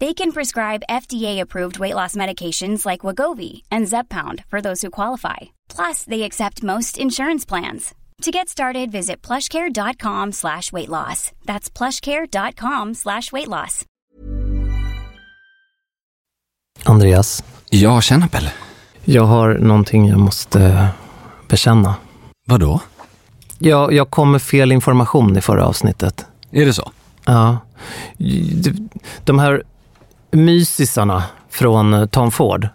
They can prescribe FDA-approved weight loss medications like Wagovi and Zepbound for those who qualify. Plus, they accept most insurance plans. To get started, visit plushcare.com slash weight loss. That's plushcare.com slash weight loss. Andreas, Ja, tjena Pelle. jag har någonting jag måste bekänna. Vadå? Jag, jag kom med fel information i förra avsnittet. Är det så? Ja. De här mysisarna från eh, Tom Ford,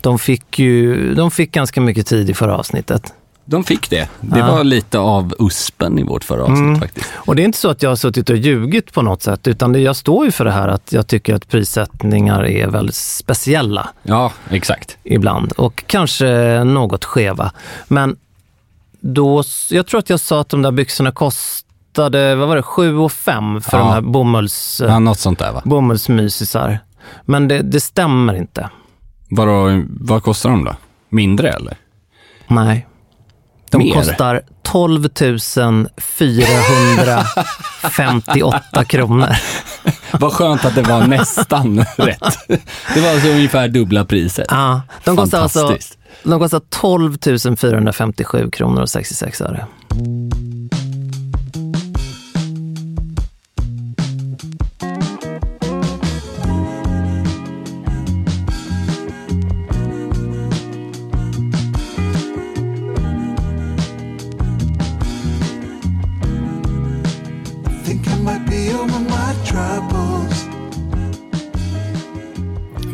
de fick ju de fick ganska mycket tid i förra avsnittet. De fick det. Det Ja. var lite av uspen i vårt förra avsnitt Mm. faktiskt. Och det är inte så att jag har suttit och ljugit på något sätt, utan det, jag står ju för det här att jag tycker att prissättningar är väldigt speciella Ja, exakt. ibland och kanske något skeva. Men då, jag tror att jag sa att de där byxorna kostade, vad var det, 7 och 5 för Ja. de här bomulls, Ja, något sånt där va? bomullsmysisar. Men det, det stämmer inte. Vadå, vad kostar de då? Mindre eller? Nej. De Mer? kostar 12 458 kronor. Vad skönt att det var nästan rätt. Det var alltså ungefär dubbla priset. Ja, de kostar alltså de kostar 12 457 kronor och 66 öre.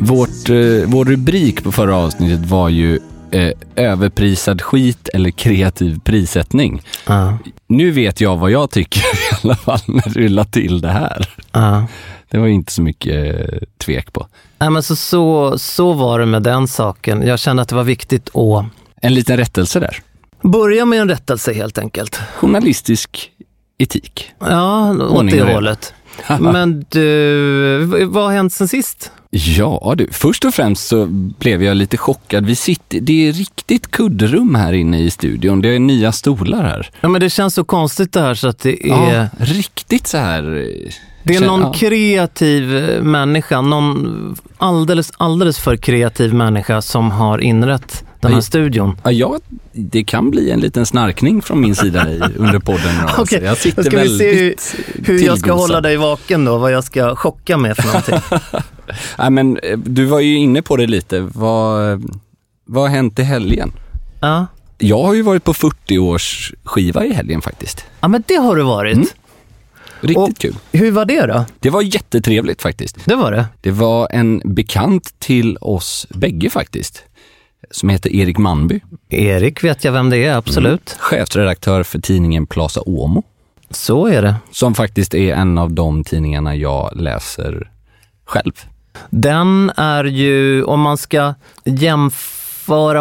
Vårt, eh, vår rubrik på förra avsnittet var ju eh, överprisad skit eller kreativ prissättning. Ja, Nu vet jag vad jag tycker i alla fall när du la till det här. ja. Det var inte så mycket eh, tvek på. Nej, men så, så, så var det med den saken. Jag kände att det var viktigt att En liten rättelse där. börja med en rättelse helt enkelt. Journalistisk etik. Ja, åt Ordning det hållet. Men du, vad har hänt sen sist? Ja du, först och främst så blev jag lite chockad. Vi sitter, det är riktigt kuddrum här inne i studion. Det är nya stolar här. Ja, men det känns så konstigt det här så att det är, Ja, riktigt så här... eh, det är någon ja. kreativ eh, människa, någon alldeles, alldeles för kreativ människa som har inrett den här Oj. studion. Ja, jag, det kan bli en liten snarkning från min sida i, under podden. Alltså, Okej, jag sitter då ska vi se hur, väldigt hur jag ska hålla dig vaken då, vad jag ska chocka med för någonting. Nej, men eh, du var ju inne på det lite. Vad, vad har hänt i helgen? Ja. Jag har ju varit på 40-års skiva i helgen faktiskt. ja, men det har det varit. Mm. Riktigt Och- kul. Hur var det då? Det var jättetrevligt faktiskt. Det var det. Det var en bekant till oss bägge faktiskt, som heter Erik Manby. Erik vet jag vem det är, absolut. Chefredaktör för tidningen Plaza Åmo, Så är det. som faktiskt är en av de tidningarna jag läser själv. Den är ju, om man ska jämföra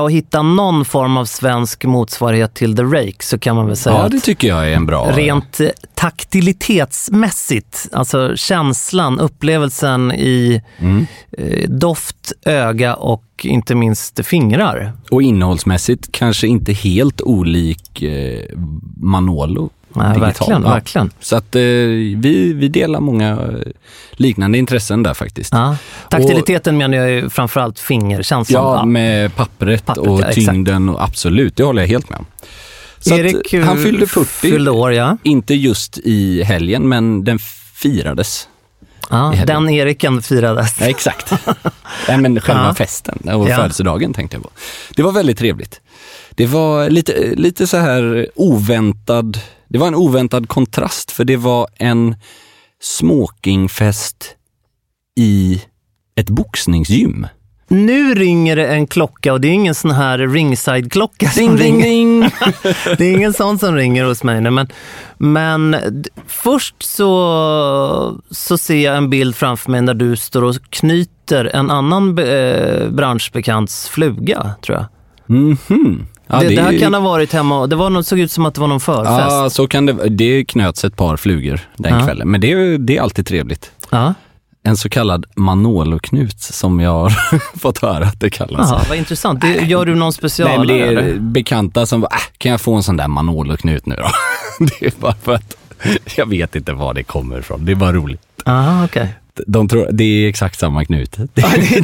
och hitta någon form av svensk motsvarighet till The Rake så kan man väl säga Ja, att det tycker jag är en bra... rent eh, taktilitetsmässigt, alltså känslan, upplevelsen i Mm. eh, doft, öga och inte minst fingrar. Och innehållsmässigt kanske inte helt olik eh, Manolo. Ja, verkligen, Ja. verkligen. Så att eh, vi, vi delar många eh, liknande intressen där faktiskt. Ja. Taktiliteten menar jag ju framförallt fingerkänslan. Ja, med pappret, Pappret, och ja, tyngden. Och absolut, det håller jag helt med om. Så Erik att, han fyllde 40, fyllde år, ja. inte just i helgen, men den firades. ja den Eriken firades. Ja, exakt. Nej, men själva Ja. festen och Ja. födelsedagen tänkte jag på. Det var väldigt trevligt. Det var lite, lite så här oväntad, det var en oväntad kontrast för det var en smokingfest i ett boxningsgym. Nu ringer det en klocka och det är ingen sån här ringside-klocka som Ding, ding, ringer. ding! Det är ingen sån som ringer hos mig. Nej, men, men först så, så ser jag en bild framför mig där du står och knyter en annan eh, branschbekants fluga, tror jag. Mhm. Ja, det, det här är- kan ha varit hemma, det var något, såg ut som att det var någon förfest. Ja, så kan det Det knöts ett par flugor den Ja. kvällen, men det, är- det är alltid trevligt. Ja. En så kallad Manolo-knut som jag har fått höra att det kallas. Jaha, vad intressant. Det, gör du någon special? Nej, men det är eller? bekanta som äh, kan jag få en sån där Manolo-knut nu då? det är bara för att jag vet inte var det kommer ifrån. Det är bara roligt. Aha, okej. De tror, det är exakt samma knut. det-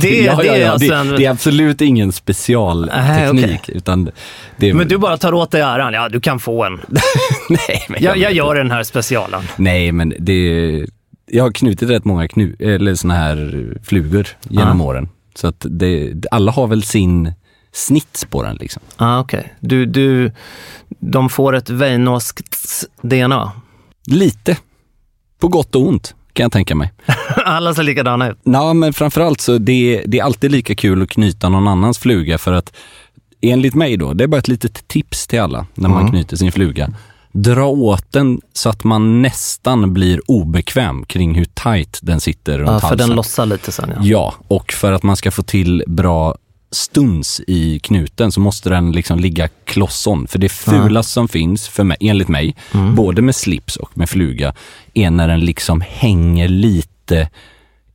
det är- det, det absolut ingen specialteknik. Utan det är, Men du bara tar åt dig äran. Ja, du kan få en. nej, men Jag, jag gör den här specialen. Nej, men det jag har knutit rätt många knu, eller såna här flugor genom Ja. åren. Så att det, alla har väl sin snitt på den liksom. Ah, okej. Du, du, de får ett Weinoskt DNA. Lite. På gott och ont, kan jag tänka mig. Alla ser likadana ut. Ja, men framförallt så det, det är alltid lika kul att knyta någon annans fluga för att enligt mig då, det är bara ett litet tips till alla när man knyter sin fluga. Dra åt den så att man nästan blir obekväm kring hur tight den sitter runt Ja, för halsen. den lossar lite sen. Ja. Ja, och för att man ska få till bra stuns i knuten så måste den liksom ligga kloss-on. För det fulaste som finns, för mig, enligt mig, Mm. både med slips och med fluga, är när den liksom hänger lite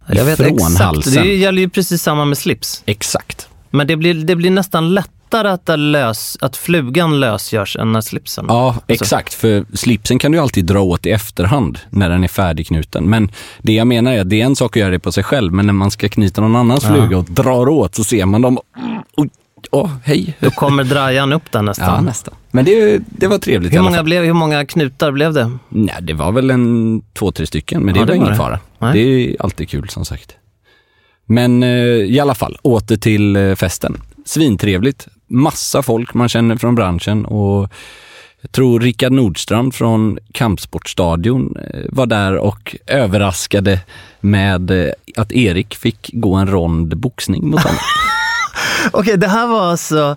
Jag vet ifrån exakt. halsen. Det gäller ju precis samma med slips. Exakt. Men det blir, det blir nästan lättare att, lös, att flugan lösgörs än när slipsen... Ja, exakt. För slipsen kan du alltid dra åt i efterhand när den är färdigknuten. Men det jag menar är att det är en sak att göra det på sig själv, men när man ska knyta någon annans fluga och drar åt så ser man dem. Oj, åh, hej. Då kommer drajan upp där nästan. Ja, nästan. Men det, det var trevligt hur, många blev, hur många knutar blev det? Nej, det var väl en två, tre stycken, men det Ja, var det var ingen det. fara. Nej. Det är alltid kul som sagt. Men eh, i alla fall, åter till eh, festen. Svintrevligt. Massa folk man känner från branschen och jag tror Rickard Nordstrand från Kampsportstadion eh, var där och överraskade med eh, att Erik fick gå en rond boxning mot honom. Okej, det här var alltså...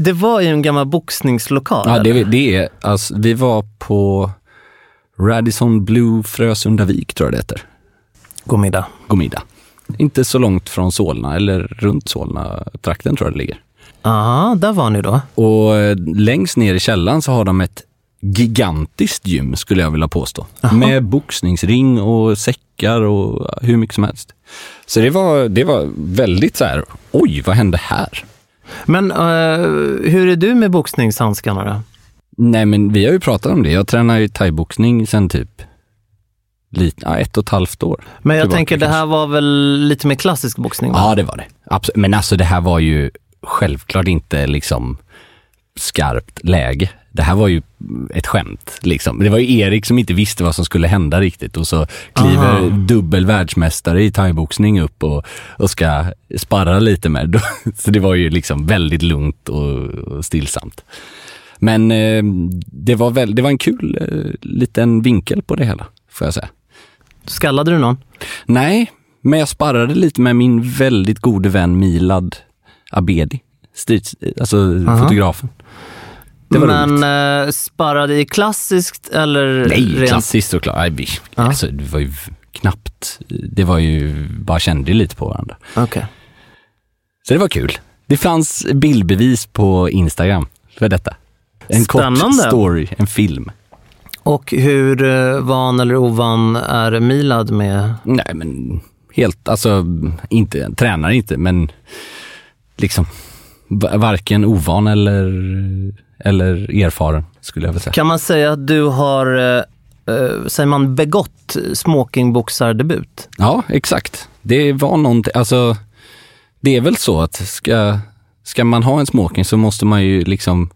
Det var i en gammal boxningslokal? ja, det, det är, alltså, vi var på Radisson Blue Frösundavik tror jag det heter. God middag. God middag. Inte så långt från Solna, eller runt Solna-trakten tror jag det ligger. Ja, där var ni då. Och eh, längst ner i källaren så har de ett gigantiskt gym skulle jag vilja påstå. Med boxningsring och säckar och hur mycket som helst. Så det var, det var väldigt så här, oj vad hände här? Men eh, hur är du med boxningshandskarna då? Nej men vi har ju pratat om det. Jag tränar ju thaiboxning sen typ lite, ett och ett halvt år. Men jag tillbaka tänker, det kanske. här var väl lite mer klassisk boxning? va? Ja, det var det. Absolut. Men alltså det här var ju självklart inte liksom skarpt läge. Det här var ju ett skämt. Liksom. Det var ju Erik som inte visste vad som skulle hända riktigt och så kliver Aha. dubbel världsmästare i thaiboxning upp och, och ska sparra lite med. Så det var ju liksom väldigt lugnt och, och stillsamt. Men eh, det, var väl, det var en kul eh, liten vinkel på det hela, får jag säga. Skallade du någon? Nej, men jag sparrade lite med min väldigt gode vän Milad Abedi, street, alltså fotografen. Det var roligt. Men eh, sparrade i klassiskt eller Nej, rent? klassiskt såklart. Nej, vi, alltså, det var ju knappt, det var ju, bara kände lite på varandra. Okej. Så det var kul. Det fanns bildbevis på Instagram för detta. En kort Spännande. story, en film. Och hur eh, van eller ovan är Milad med? Nej men helt, alltså inte, tränar inte men liksom Va- Varken ovan eller, eller erfaren, skulle jag vilja säga. Kan man säga att du har, eh, eh, säger man begått smokingboxardebut? Ja, exakt. Det var någonting, alltså det är väl så att ska, ska man ha en smoking så måste man ju liksom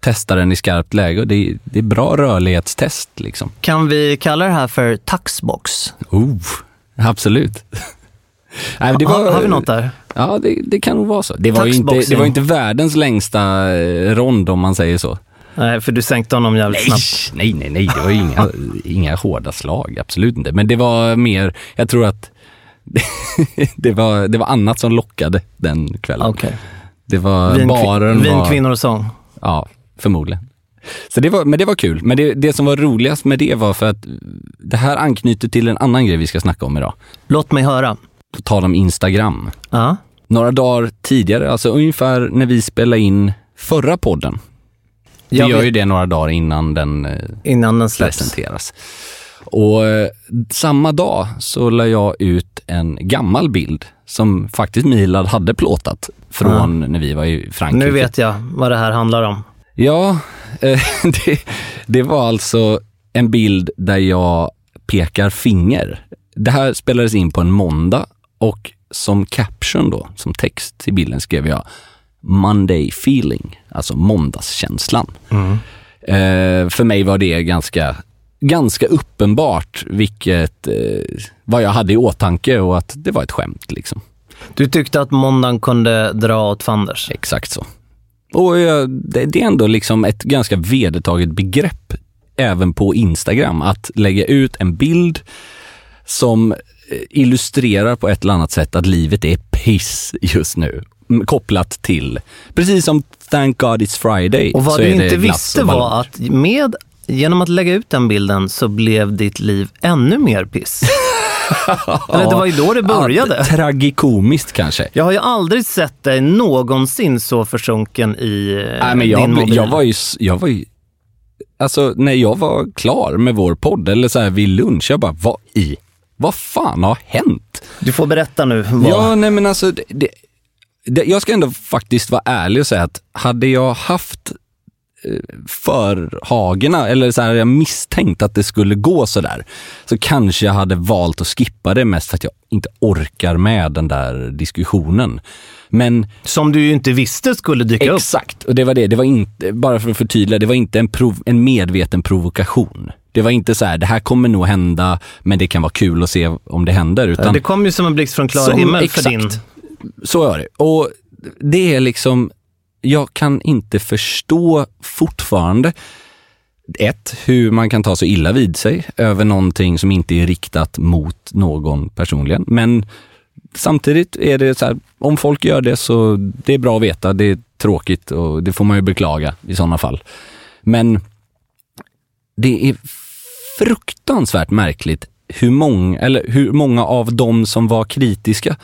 testa den i skarpt läge och det, är- det är bra rörlighetstest liksom. Kan vi kalla det här för taxbox? Oh, absolut. Nej, det har, har vi något där? Ja, det, det kan nog vara så. Det var, ju inte, det var inte världens längsta eh, rond om man säger så. Nej, för du sänkte honom jävligt Nej, snabbt. nej, nej, nej, det var ju inga, inga hårda slag, absolut inte. Men det var mer, jag tror att det var, det var annat som lockade den kvällen. Okej. Det var Vin, baren vin, var, kvinnor och sång. Ja, förmodligen. Så det var, men det var kul. Men det, det som var roligast med det var för att det här anknyter till en annan grej vi ska snacka om idag. Låt mig höra. På tal om Instagram. Ja. Några dagar tidigare, alltså ungefär när vi spelade in förra podden. Vi Jag gör vet- ju det några dagar innan den eh, Innan den släpps. presenteras. Och eh, samma dag så la jag ut en gammal bild som faktiskt Milad hade plåtat från när vi var i Frankrike. Nu vet jag vad det här handlar om. Ja, eh, det, det var alltså en bild där jag pekar finger. Det här spelades in på en måndag och som caption då, som text till bilden skrev jag Monday feeling, alltså måndagskänslan. Eh, för mig var det ganska, ganska uppenbart vilket, eh, vad jag hade i åtanke och att det var ett skämt liksom. Du tyckte att måndagen kunde dra åt fanders. Exakt så. Och eh, det, det är ändå liksom ett ganska vedertaget begrepp även på Instagram att lägga ut en bild som illustrerar på ett eller annat sätt att livet är piss just nu. Kopplat till, precis som Thank God It's Friday. Och vad så du inte visste var att med, genom att lägga ut den bilden så blev ditt liv ännu mer piss. Eller det var ju då det började. Ja, tragikomiskt kanske. Jag har ju aldrig sett dig någonsin så försjunken i eh, Nej, men din jag, mobil. jag var ju, jag var ju, alltså när jag var klar med vår podd eller så här vid lunch, jag bara, vad i, vad fan har hänt? Du får berätta nu. Vad... Ja, nej men alltså, det, det, det, jag ska ändå faktiskt vara ärlig och säga att hade jag haft eh, förhagena, eller så här, jag misstänkt att det skulle gå så där, så kanske jag hade valt att skippa det mest för att jag inte orkar med den där diskussionen. Men Som du ju inte visste skulle dyka upp. Exakt, och det var det. Det var inte, bara för att förtydliga, det var inte en, prov, en medveten provokation. Det var inte så här, det här kommer nog hända, men det kan vara kul att se om det händer. Utan Det kom ju som en blixt från klar Som- himmel exakt. för din... så var det. Och det är liksom, jag kan inte förstå fortfarande, ett, hur man kan ta så illa vid sig över någonting som inte är riktat mot någon personligen. Men samtidigt är det så här, om folk gör det så det är bra att veta, det är tråkigt och det får man ju beklaga i sådana fall. Men det är fruktansvärt märkligt hur många, eller hur många av dem som var kritiska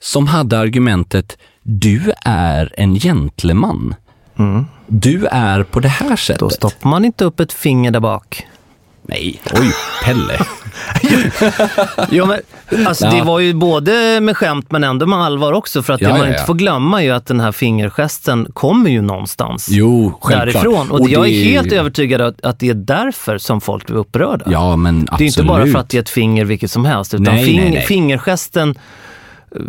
som hade argumentet du är en gentleman. Du är på det här sättet. Då stoppar man inte upp ett finger där bak. Nej, oj, Pelle. Jo, men, alltså, Ja. Det var ju både med skämt men ändå med allvar också. För att Ja, det man ja, inte får glömma är ju att den här fingergesten kommer ju någonstans. Jo, självklart. därifrån. Och, jag det är helt övertygad att, att det är därför som folk blir upprörda. Ja, men absolut. Det är inte bara för att det är ett finger vilket som helst, utan Nej, fing- nej, nej. fingergesten eh,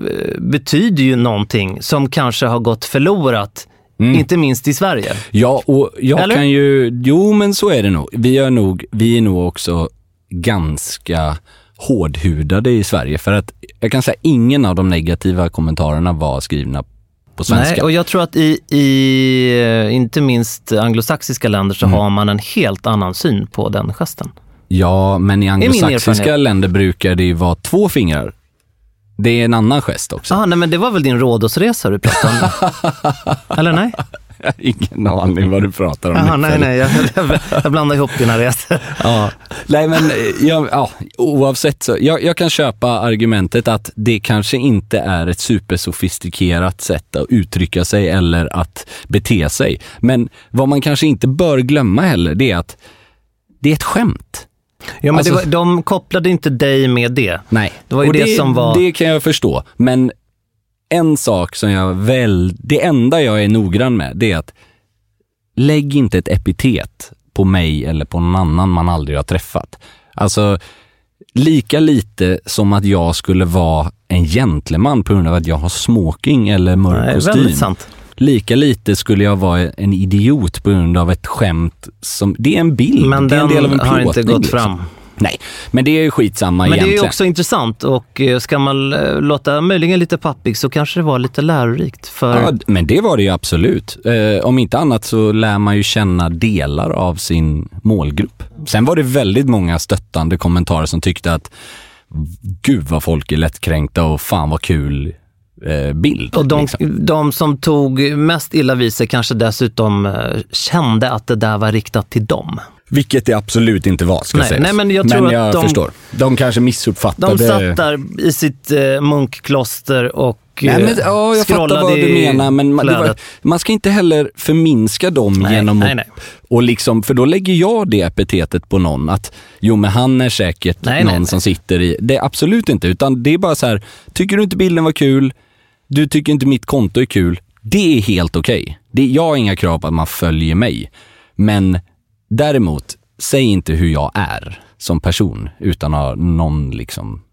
betyder ju någonting som kanske har gått förlorat, inte minst i Sverige. Ja, och jag Eller? kan ju... Jo, men så är det nog. Vi är nog, vi är nog också ganska hårdhudade i Sverige. För att jag kan säga ingen av de negativa kommentarerna var skrivna på svenska. Nej, och jag tror att i, i eh, inte minst anglosaxiska länder så Mm. har man en helt annan syn på den gesten. Ja, men i anglosaxiska länder brukar det ju vara två fingrar. Det är en annan gest också. Ah, nej, men det var väl din Rhodosresa du pratade om? Eller nej? Jag har ingen aning vad du pratar om. Aha, nej, nej, jag, jag, jag blandar ihop dina resor. Ja. Nej men jag, ja, oavsett så, jag, jag kan köpa argumentet att det kanske inte är ett supersofistikerat sätt att uttrycka sig eller att bete sig. Men vad man kanske inte bör glömma heller, det är att det är ett skämt. Ja, men Alltså- det var, de kopplade inte dig med det. Nej. Det var ju Och det som var- Det kan jag förstå, men en sak som jag väl, det enda jag är noggrann med, det är att lägg inte ett epitet på mig eller på någon annan man aldrig har träffat. Alltså, lika lite som att jag skulle vara en gentleman på grund av att jag har smoking eller mörk Nej, kostym. väldigt sant. Lika lite skulle jag vara en idiot på grund av ett skämt som, det är en bild, Men det är en den del av en har inte plåtning, gått liksom. fram. Nej, men det är ju skitsamma Men det är egentligen. ju också intressant och eh, ska man eh, låta möjligen lite pappig så kanske det var lite lärorikt. För Ja, men det var det ju absolut. Eh, om inte annat så lär man ju känna delar av sin målgrupp. Sen var det väldigt många stöttande kommentarer som tyckte att gud vad folk är lättkränkta och fan vad kul bild. Och de, liksom. de som tog mest illa vid sig kanske dessutom eh, kände att det där var riktat till dem. Vilket det absolut inte var ska Nej, sägas. nej, men jag tror att jag de- förstår. De kanske missuppfattade. De satt där i sitt eh, munkkloster och Nej, men, eh, ja, jag fattar vad du menar, men man, var, man ska inte heller förminska dem Nej, genom nej, att, nej. och liksom, för då lägger jag det epitetet på någon att jo men han är säkert någon som sitter i, det är absolut inte, utan det är bara så här, tycker du inte bilden var kul, du tycker inte mitt konto är kul, det är helt okej. Det Jag har inga krav på att man följer mig, men däremot, säg inte hur jag är som person utan att ha någon liksom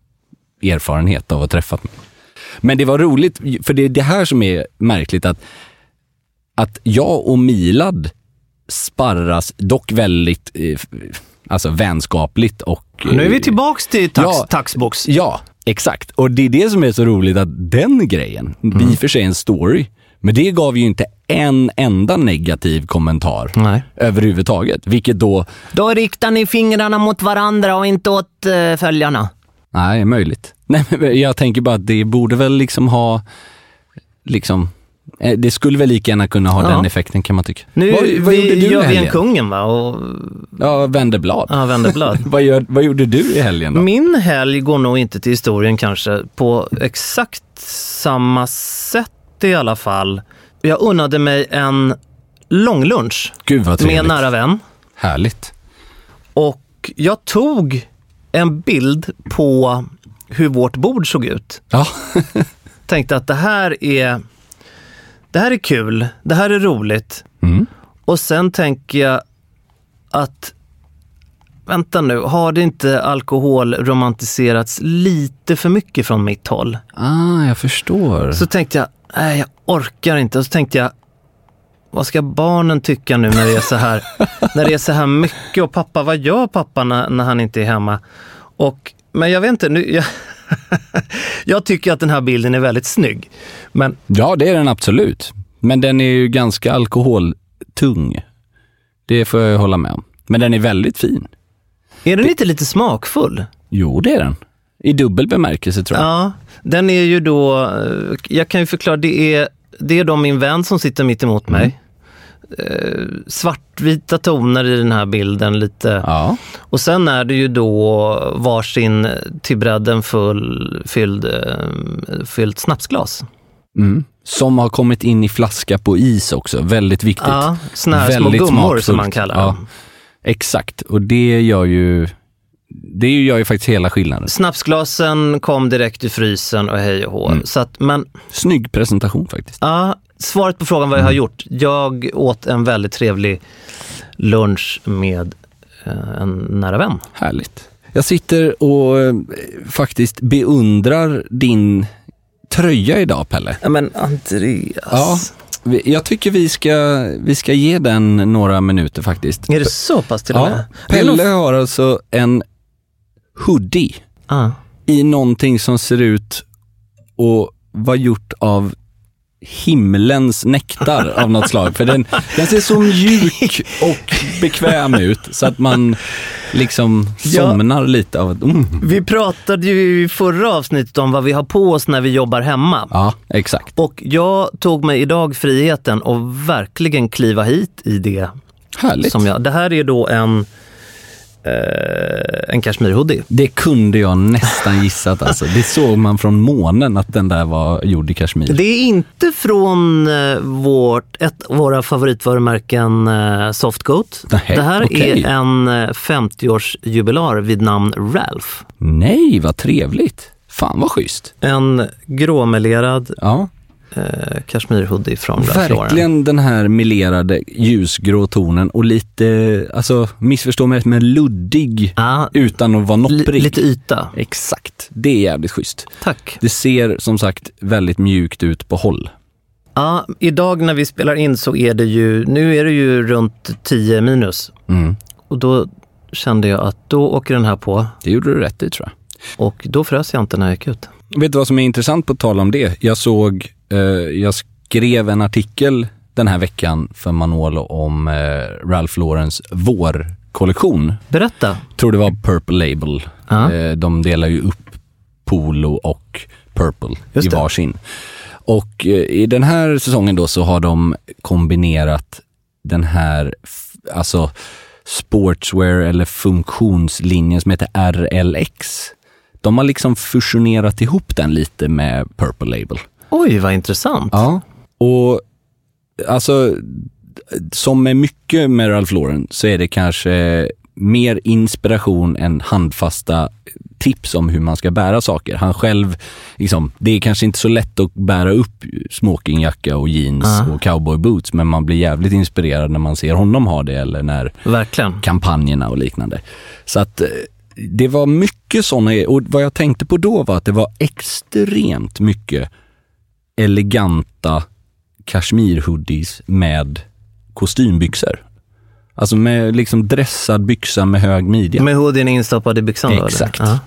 erfarenhet av att ha träffat mig. Men det var roligt, för det är det här som är märkligt att, att jag och Milad sparras, dock väldigt eh, alltså vänskapligt och... Nu är vi eh, tillbaks till tax, Ja. taxbox. Ja, exakt. Och det är det som är så roligt att den grejen, Mm. vi för sig en story, men det gav ju inte en enda negativ kommentar Nej. överhuvudtaget. Vilket då, Då riktar ni fingrarna mot varandra och inte åt eh, följarna. nej, möjligt. Nej, men jag tänker bara att det borde väl liksom ha, liksom, det skulle väl lika gärna kunna ha Ja. den effekten kan man tycka. Nu vad, vad vi, gjorde du gör vi en kungen va? Och Ja, vände blad. ja, vänder blad. vad, gör, vad gjorde du i helgen då? Min helg går nog inte till historien kanske på exakt samma sätt i alla fall. Jag unnade mig en långlunch Gud vad med trevligt. en nära vän. Härligt. Och jag tog en bild på hur vårt bord såg ut. Ja, Tänkte att det här är, det här är kul, det här är roligt. mm. Och sen tänker jag att, vänta nu, har det inte alkoholromantiserats lite för mycket från mitt håll? ah, jag förstår. Så tänkte jag, nej jag orkar inte. Och så tänkte jag, vad ska barnen tycka nu när det är så här, när det är så här mycket? Och pappa, vad gör pappa när, när han inte är hemma? Och, men jag vet inte, nu, jag, jag tycker att den här bilden är väldigt snygg. Men Ja, det är den absolut. Men den är ju ganska alkoholtung. Det får jag hålla med om. Men den är väldigt fin. är den inte lite smakfull? Jo, det är den. I dubbel bemärkelse tror jag. Ja, den är ju då, eh, jag kan ju förklara, det är, det är då min vän som sitter mitt emot mig. Eh, svartvita toner i den här bilden lite. Ja. Och sen är det ju då varsin till bredden full, fylld, eh, fyllt snapsglas. Mm. Som har kommit in i flaska på is också. Väldigt viktigt. Ja, såna här små Väldigt gummor smakfullt. som man kallar ja. dem. Exakt, och det gör ju det gör ju faktiskt hela skillnaden. Snapsglasen kom direkt ur frysen och hej och hå. Mm. Så att, men Snygg presentation faktiskt. Ja, svaret på frågan vad jag har gjort. Jag åt en väldigt trevlig lunch med eh, en nära vän. Härligt. Jag sitter och eh, faktiskt beundrar din tröja idag, Pelle. Ja, men Andreas. Ja, jag tycker vi ska, vi ska ge den några minuter faktiskt. Är det så pass till och Ja, med? Nog- Pelle har alltså en hoodie Ja. i någonting som ser ut att vara gjort av himlens nektar av något slag. För den, den ser så mjuk och bekväm ut så att man liksom Ja. somnar lite av att, mm. Vi pratade ju i förra avsnittet om vad vi har på oss när vi jobbar hemma. Ja, exakt. Och jag tog mig idag friheten att verkligen kliva hit i det. Härligt. Som jag, det här är då en, en kashmirhoodie. Det kunde jag nästan gissat alltså. Det såg man från månen att den där var gjord i Kashmir. Det är inte från eh, vårt, ett av våra favoritvarumärken eh, Softcoat. Nej, det här okej. är en eh, 50-årsjubilar vid namn Ralph. Nej, vad trevligt. Fan vad schysst. En gråmelerad Ja, eh, kashmirhoodie från Ralph Lauren. verkligen den här melerade ljusgrå tonen och lite, alltså missförstå mig rätt, men luddig Ja, utan att vara nopprig. lite yta. Exakt, det är jävligt schysst. Tack. Det ser som sagt väldigt mjukt ut på håll. Ja, idag när vi spelar in så är det ju, nu är det ju runt 10 minus. Mm. Och då kände jag att då åker den här på Det gjorde du rätt i tror jag. och då frös jag inte när jag gick ut. Vet du vad som är intressant på tal om det? Jag såg, jag skrev en artikel den här veckan för Manolo om eh, Ralph Laurens vårkollektion. Berätta. Tror det var Purple Label. Eh, de delar ju upp Polo och Purple Just i det. varsin. Och eh, i den här säsongen då så har de kombinerat den här, alltså sportswear eller funktionslinjen som heter RLX. De har liksom fusionerat ihop den lite med Purple Label. Oj, vad intressant. Ja. Och alltså, som med mycket med Ralph Lauren så är det kanske mer inspiration än handfasta tips om hur man ska bära saker. Han själv, liksom, det är kanske inte så lätt att bära upp smokingjacka och jeans Ja. och cowboyboots, men man blir jävligt inspirerad när man ser honom ha det eller när Verkligen. kampanjerna och liknande. Så att eh, det var mycket sådana och vad jag tänkte på då var att det var extremt mycket eleganta kashmirhoodies med kostymbyxor. Alltså med liksom dressad byxa med hög midja. Med hoodien instoppad i byxan då? eller? Exakt. Ja.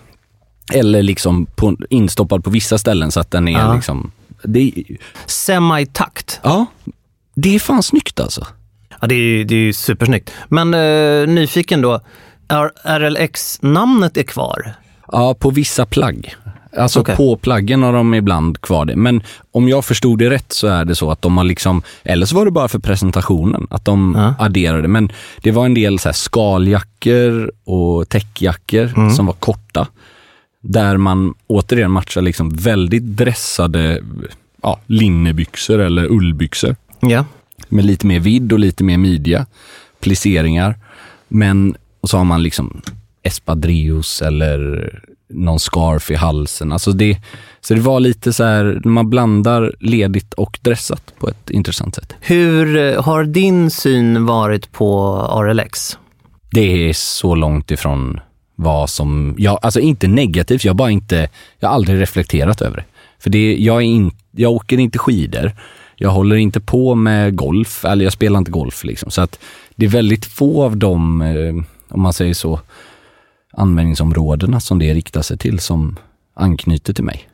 Eller liksom på, instoppad på vissa ställen så att den är Ja. liksom... Det, Semi-takt. ja, det är fan snyggt alltså. Ja, det är ju det är ju supersnyggt. Men eh, nyfiken då, RLX-namnet är kvar? Ja, på vissa plagg. Alltså Okej. på plaggen har de ibland kvar det. Men om jag förstod det rätt så är det så att de har liksom, eller så var det bara för presentationen, att de Ja. adderade. Men det var en del så här skaljackor och täckjackor Mm. som var korta. Där man återigen matchar liksom väldigt dressade ja, linnebyxor eller ullbyxor Ja. med lite mer vidd och lite mer midja, plisseringar. Men, och så har man liksom espadrillos eller någon scarf i halsen. Alltså det, så det var lite så här, man blandar ledigt och dressat på ett intressant sätt. Hur eh, har din syn varit på RLX? Det är så långt ifrån vad som, jag, alltså inte negativt, jag bara inte, jag har aldrig reflekterat över det. För det, jag, är in, jag åker inte skidor, jag håller inte på med golf, eller jag spelar inte golf liksom. Så att det är väldigt få av de, eh, om man säger så, användningsområdena som det riktar sig till som anknyter till mig.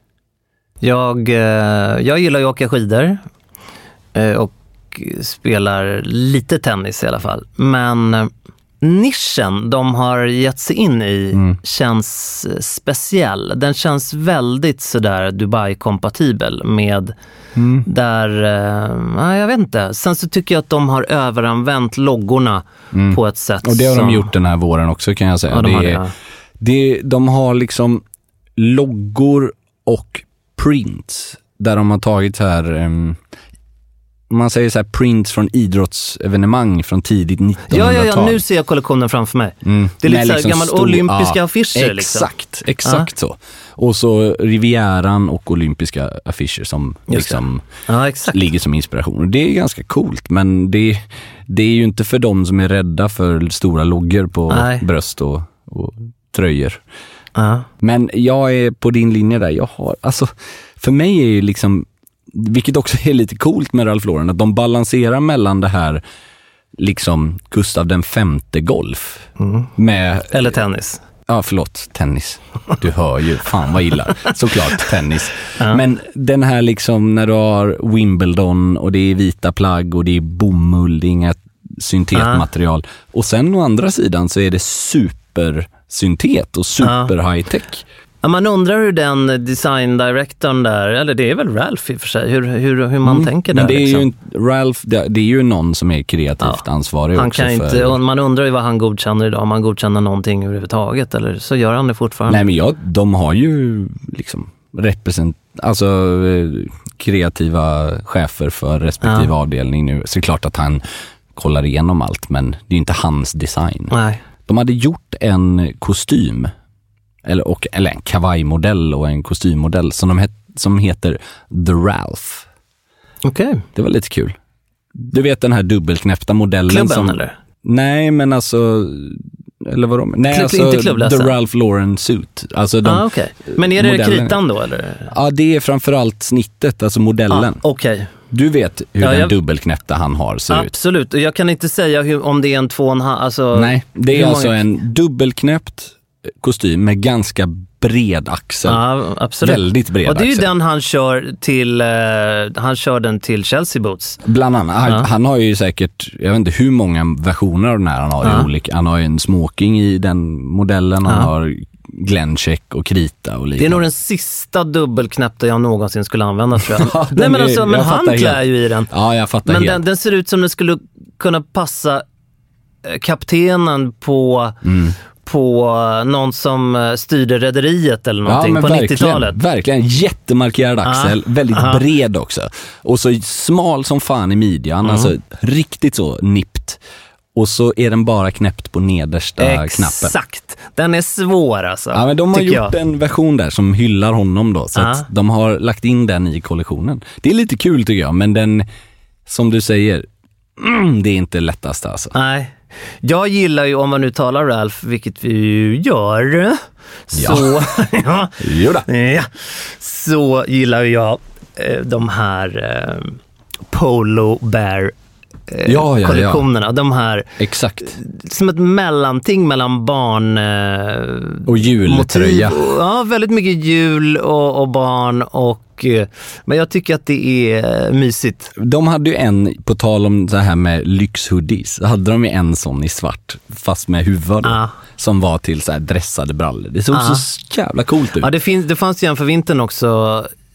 Jag, eh, jag gillar ju att åka skidor eh, och spelar lite tennis i alla fall. Men eh, nischen de har gett sig in i Mm. känns eh, speciell. Den känns väldigt sådär Dubai-kompatibel med Mm. där, eh, jag vet inte. Sen så tycker jag att de har överanvänt loggorna på ett sätt Mm. Och det har som... de gjort den här våren också kan jag säga. Ja, de har det, det, de har liksom loggor och prints där de har tagit här, um, man säger så här prints från idrottsevenemang från tidigt 1900-tal. Ja, ja, ja, nu ser jag kollektionen framför mig. Mm. Det är lite så här gammal olympiska affischer, liksom. Exakt, exakt så. Och så Rivieran och olympiska affischer som liksom Ja, exakt. ligger som inspiration. Det är ganska coolt, men det, det är ju inte för de som är rädda för stora loggor på Nej. bröst och, och tröjor. Ja. Men jag är på din linje där. Jag har, alltså, för mig är ju liksom, vilket också är lite coolt med Ralph Lauren, att de balanserar mellan det här liksom Gustav den femte golf med Eller tennis. Ja, förlåt. Tennis. Du hör ju. Fan vad illa. Såklart tennis. Men den här liksom när du har Wimbledon och det är vita plagg och det är bomull, det är inga syntetmaterial. Och sen å andra sidan så är det supersyntet och super high tech. Ja, man undrar hur den design directorn där, eller det är väl Ralph i och för sig, hur, hur, hur man tänker där. Mm. Men det är liksom. ju Ralph, det, det är ju någon som är kreativt ansvarig han också. kan för, inte, man undrar ju vad han godkänner idag, om han godkänner någonting överhuvudtaget, eller så gör han det fortfarande. Nej men jag, de har ju liksom represent, alltså eh, kreativa chefer för respektive Ja. avdelning nu. Så det är klart att han kollar igenom allt men det är ju inte hans design. Nej. De hade gjort en kostym eller, och, eller en kavajmodell och en kostymmodell som, de het, som heter The Ralph. Okej. Det var lite kul. Du vet den här dubbelknäppta modellen Klubben som... eller? Nej, men alltså... Eller vadå? Nej, Klubb- alltså inte. The Ralph Lauren suit. Alltså de, ah, okej. Men är det modellen- kritan då eller? Ja, det är framförallt snittet, alltså modellen. Ah, Okej, Du vet hur Ja, den jag- dubbelknäppta han har ser ut. absolut. Och Jag kan inte säga hur, om det är en två och en halv, alltså... Nej, det är alltså många- en dubbelknäppt kostym med ganska bred axel. Ja. Väldigt bred Och det är ju axel. den han kör till, eh, han kör den till Chelsea Boots. Bland annat. Han, Ja. han har ju säkert, jag vet inte hur många versioner av den här han har. Ja. olika. Han har ju en smoking i den modellen, han har Glencheck och krita och Det är liknande. nog den sista dubbelknäppta jag någonsin skulle använda tror jag. Ja, Nej men är- alltså, men jag han klär ju i den. Ja, jag fattar Men helt. den, den ser ut som den skulle kunna passa eh, kaptenen på, Mm. På någon som eh, styrde rederiet eller någonting på verkligen, 90-talet. Verkligen, jättemarkerad axel, väldigt aha. bred också. Och så smal som fan i midjan, Mm. alltså riktigt så nippt. Och så är den bara knäppt på nedersta knappen. Exakt. Den är svår alltså. Ja, men de har gjort jag. en version där som hyllar honom då, så Ja. att de har lagt in den i kollektionen. Det är lite kul tycker jag, men den, som du säger, mm, det är inte lättast alltså. Nej. Jag gillar ju, om man nu talar Ralph, vilket vi ju gör, så, ja, då. ja, så gillar jag eh, de här eh, Polo Bear eh, Ja, ja, ja. kollektionerna. De här, Exakt. som ett mellanting mellan barn... Eh, Och jultröja. motiv. Ja, väldigt mycket jul och, och barn och... eh, Men jag tycker att det är mysigt. De hade ju en, på tal om det här med lyxhoodies, så hade de ju en sån i svart, fast med huvud då, Ja. som var till så här dressade brallor. Det såg Ja. så jävla coolt ut. Ja, det, finns, det fanns ju en för vintern också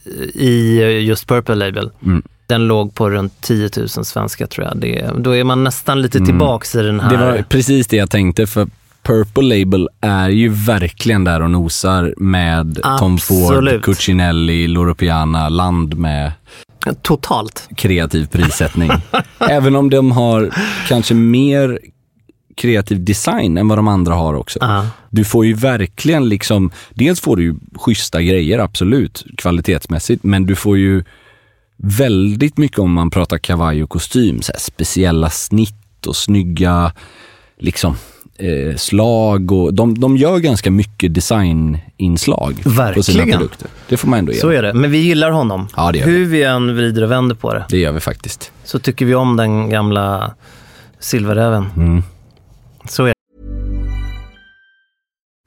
eh, i just Purple Label. Mm. Den låg på runt 10 000 svenska tror jag. Det, då är man nästan lite tillbaks i den här... Mm. Det var precis det jag tänkte, för Purple Label är ju verkligen där och nosar med Tom Ford, Absolut. Cucinelli, Loro Piana, land med Totalt. kreativ prissättning. Även om de har kanske mer kreativ design än vad de andra har också. Ja. Du får ju verkligen liksom, dels får du ju schyssta grejer, absolut, kvalitetsmässigt, men du får ju väldigt mycket om man pratar kavaj och kostym, så speciella snitt och snygga liksom eh, slag och de, de gör ganska mycket designinslag på sina Verkligen. produkter. Det får man ändå Så göra. är det. Men vi gillar honom. Ja, det gör vi. Hur vi än vrider och vänder på det Det gör vi faktiskt. så tycker vi om den gamla silverräven. Mm. Så är det.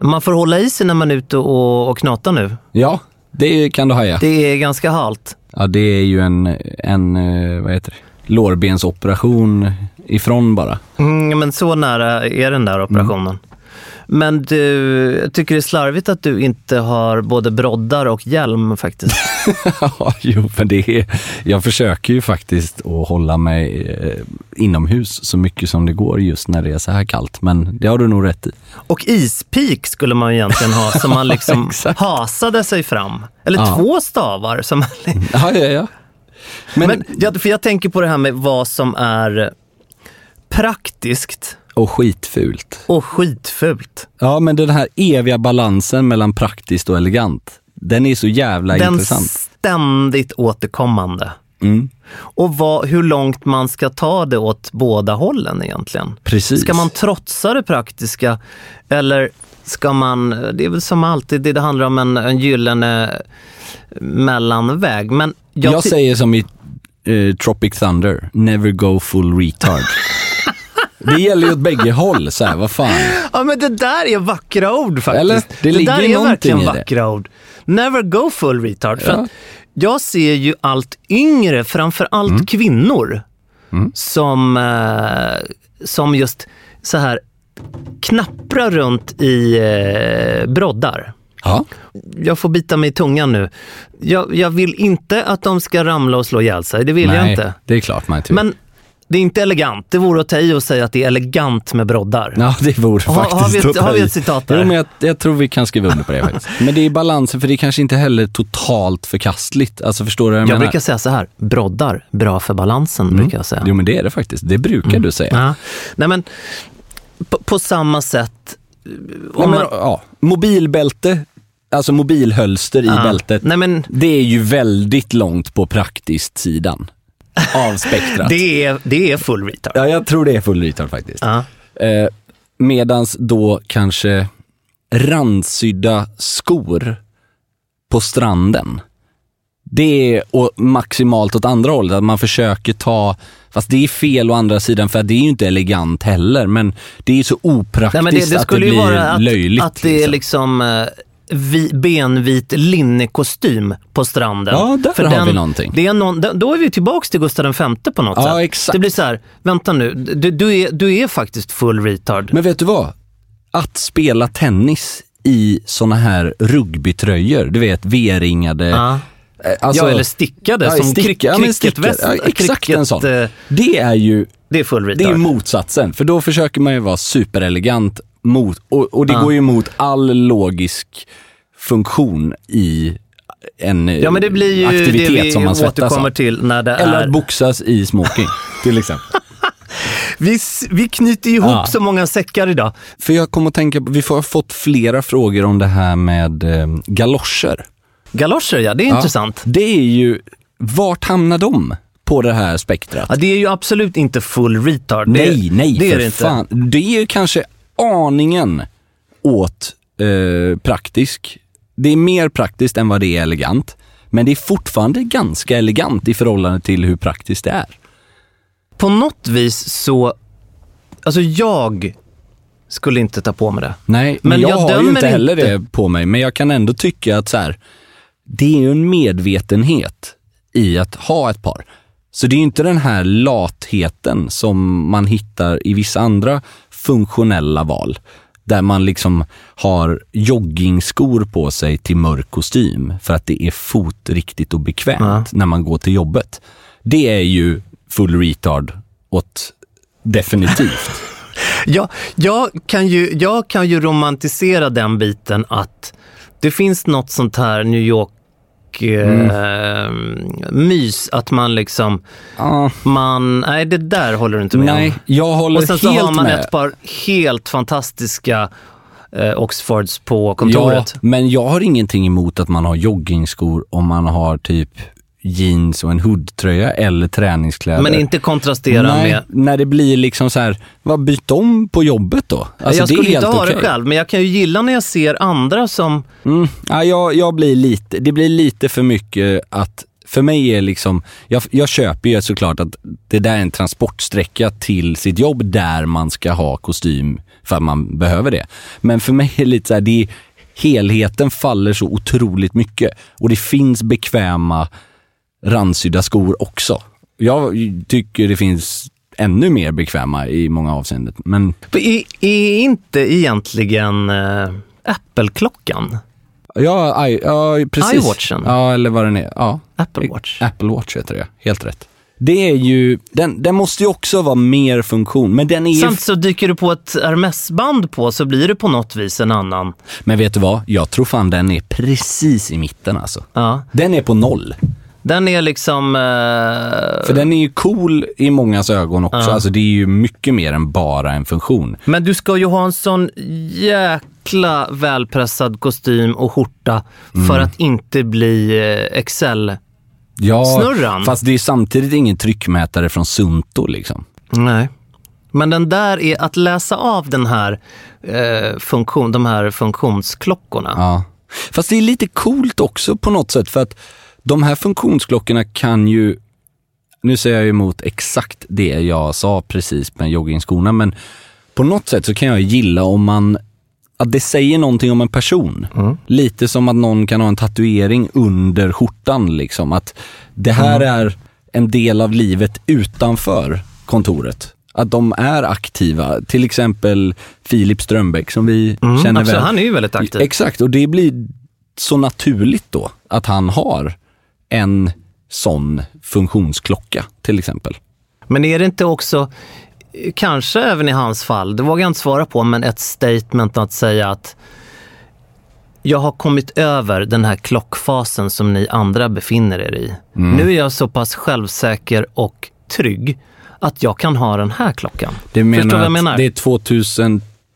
Man får hålla i sig när man är ute och, och knatar nu. Ja, det kan du haja. Det är ganska halt. Ja, det är ju en, en eh, vad heter det, lårbensoperation ifrån bara. Mm, men så nära är den där operationen. Men du, jag tycker det är slarvigt att du inte har både broddar och hjälm faktiskt. Ja, jo, men det är, jag försöker ju faktiskt att hålla mig eh, inomhus så mycket som det går just när det är så här kallt. Men det har du nog rätt i. Och ispik skulle man egentligen ha, som man liksom hasade sig fram. Eller Ja. två stavar. Som man, Ja, ja, ja. Men, men ja, för jag tänker på det här med vad som är praktiskt och skitfult. och skitfult. Ja, men den här eviga balansen mellan praktiskt och elegant, den är så jävla Den intressant. ständigt återkommande. Mm. Och vad, hur långt man ska ta det åt båda hållen egentligen. Precis. Ska man trotsa det praktiska eller ska man, det är väl som alltid, det, handlar om en, en gyllene mellanväg. Men jag, Jag, säger som i eh, Tropic Thunder, never go full retard. det gäller ju åt bägge håll, så här, vad fan. Ja men det där är vackra ord faktiskt. Eller? Det ligger där är verkligen det. vackra ord. Never go full retard. För Ja. att jag ser ju allt yngre, framför allt Mm. kvinnor, som, eh, som just så här knapprar runt i eh, broddar. Ja. Jag får bita mig i tungan nu. Jag, jag vill inte att de ska ramla och slå ihjäl sig, det vill jag Nej, inte. det är klart man inte vill. Men det är inte elegant. Det vore att ta i och säga att det är elegant med broddar. Ja, det vore Har- faktiskt har vi ett- har vi ett citat där? Jo, men jag, jag tror vi kan skriva under på det faktiskt. Men det är balansen, för det är kanske inte heller totalt förkastligt. Alltså förstår du vad jag, Jag menar? brukar säga så här, broddar, bra för balansen, brukar jag säga. Jo, men det är det faktiskt. Det brukar du säga. Ja. Nej, men på, på samma sätt, Nej, men, man, ja, mobilbälte, alltså mobilhölster i Ja. bältet, Nej, men det är ju väldigt långt på praktiskt sidan av spektrat. det är, det är full retard. Ja, jag tror det är full retard faktiskt. Ja. Eh, medans då kanske randsydda skor på stranden. Det är och maximalt åt andra hållet, att man försöker ta, fast det är fel å andra sidan för det är ju inte elegant heller, men det är så opraktiskt Nej, men det, det att skulle det ju blir löjligt. att det är liksom eh, vi, benvit linnekostym på stranden. Ja, där har vi någonting. Det är någon, då- är vi tillbaks till Gustav V på något Ja, sätt. exakt. Det blir så här, vänta nu, du, du, är, du är faktiskt full retard. Men vet du vad? Att spela tennis i såna här rugbytröjor, du vet V-ringade. Ja. eh, alltså- ja, eller stickade Ja, som sticka- cricketväst. Ja, exakt en sån. cricket, eh, Det är ju Det är full retard. det är motsatsen, för då försöker man ju vara superelegant mot, och, och det Ja. går ju emot all logisk funktion i en eh, Ja, men det blir ju aktivitet det vi som man svettas av. till när det Eller är... att boxas i smoking, till exempel. Vi, vi knyter ihop Ja. så många säckar idag. För jag kommer att tänka på, vi har fått flera frågor om det här med eh, galoscher. Galoscher, ja, det är Ja. intressant. Det är ju, vart hamnar de på det här spektrat? Ja, det är ju absolut inte full retard. nej, det, nej, det är för det inte. fan. Det är ju kanske aningen åt eh, praktisk. Det är mer praktiskt än vad det är elegant. Men det är fortfarande ganska elegant i förhållande till hur praktiskt det är. På något vis så, alltså jag skulle inte ta på mig det. Nej, men, Men jag, jag har ju inte heller inte. det på mig. Men jag kan ändå tycka att så här, det är ju en medvetenhet i att ha ett par. Så det är ju inte den här latheten som man hittar i vissa andra funktionella val. Där man liksom har joggingskor på sig till mörk kostym för att det är fotriktigt och bekvämt när man går till jobbet. Det är ju full retard åt definitivt. Jag, jag, kan ju, jag kan ju romantisera den biten att det finns något sånt här New York eh, mys att man liksom, Ja. man, nej det där håller du inte med Nej, om. jag håller Och sen så helt har man med. ett par helt fantastiska eh, Oxfords på kontoret. Ja, men jag har ingenting emot att man har joggingskor om man har typ jeans och en hoodtröja eller träningskläder. Men inte kontrastera Nej, med när det blir liksom så här, vad byt om på jobbet då? Alltså, jag skulle inte ha okej. det själv, men jag kan ju gilla när jag ser andra som... Mm. Ja, jag, jag blir lite, det blir lite för mycket att för mig är liksom, jag, jag köper ju såklart att det där är en transportsträcka till sitt jobb där man ska ha kostym för att man behöver det. Men för mig är det lite så här, det är, helheten faller så otroligt mycket och det finns bekväma randsydda skor också. Jag tycker det finns ännu mer bekväma i många avseenden. Men Är, är inte egentligen äh, Apple-klockan? ja, I, ja precis. iWatchen? Ja, eller vad den är. Ja. Apple Watch? Apple Watch heter det, helt rätt. Det är ju, den, den måste ju också vara mer funktion, men den är. Sen så dyker du på ett Hermes-band på så blir det på något vis en annan. Men vet du vad? Jag tror fan den är precis i mitten alltså. Ja. Den är på noll. Den är liksom... eh, För den är ju cool i mångas ögon också. Alltså det är ju mycket mer än bara en funktion. Men du ska ju ha en sån jäkla välpressad kostym och skjorta Mm. för att inte bli eh, Excel. Ja, Snurran. fast det är samtidigt ingen tryckmätare från Sunto liksom. Nej. Men den där är att läsa av den här eh, funktion, de här funktionsklockorna. Ja. Fast det är lite coolt också på något sätt för att de här funktionsklockorna kan ju, nu säger jag emot exakt det jag sa precis med joggingskorna, men på något sätt så kan jag gilla om man, att det säger någonting om en person. Lite som att någon kan ha en tatuering under skjortan liksom. Att det här är en del av livet utanför kontoret. Att de är aktiva. Till exempel Filip Strömbäck som vi känner Absolut, väl. han är ju väldigt aktiv. Exakt, och det blir så naturligt då att han har en sån funktionsklocka till exempel. Men är det inte också, eh, kanske även i hans fall, det vågar jag inte svara på, men ett statement att säga att jag har kommit över den här klockfasen som ni andra befinner er i. Mm. Nu är jag så pass självsäker och trygg att jag kan ha den här klockan. Det menar Förstår vad jag menar? Det är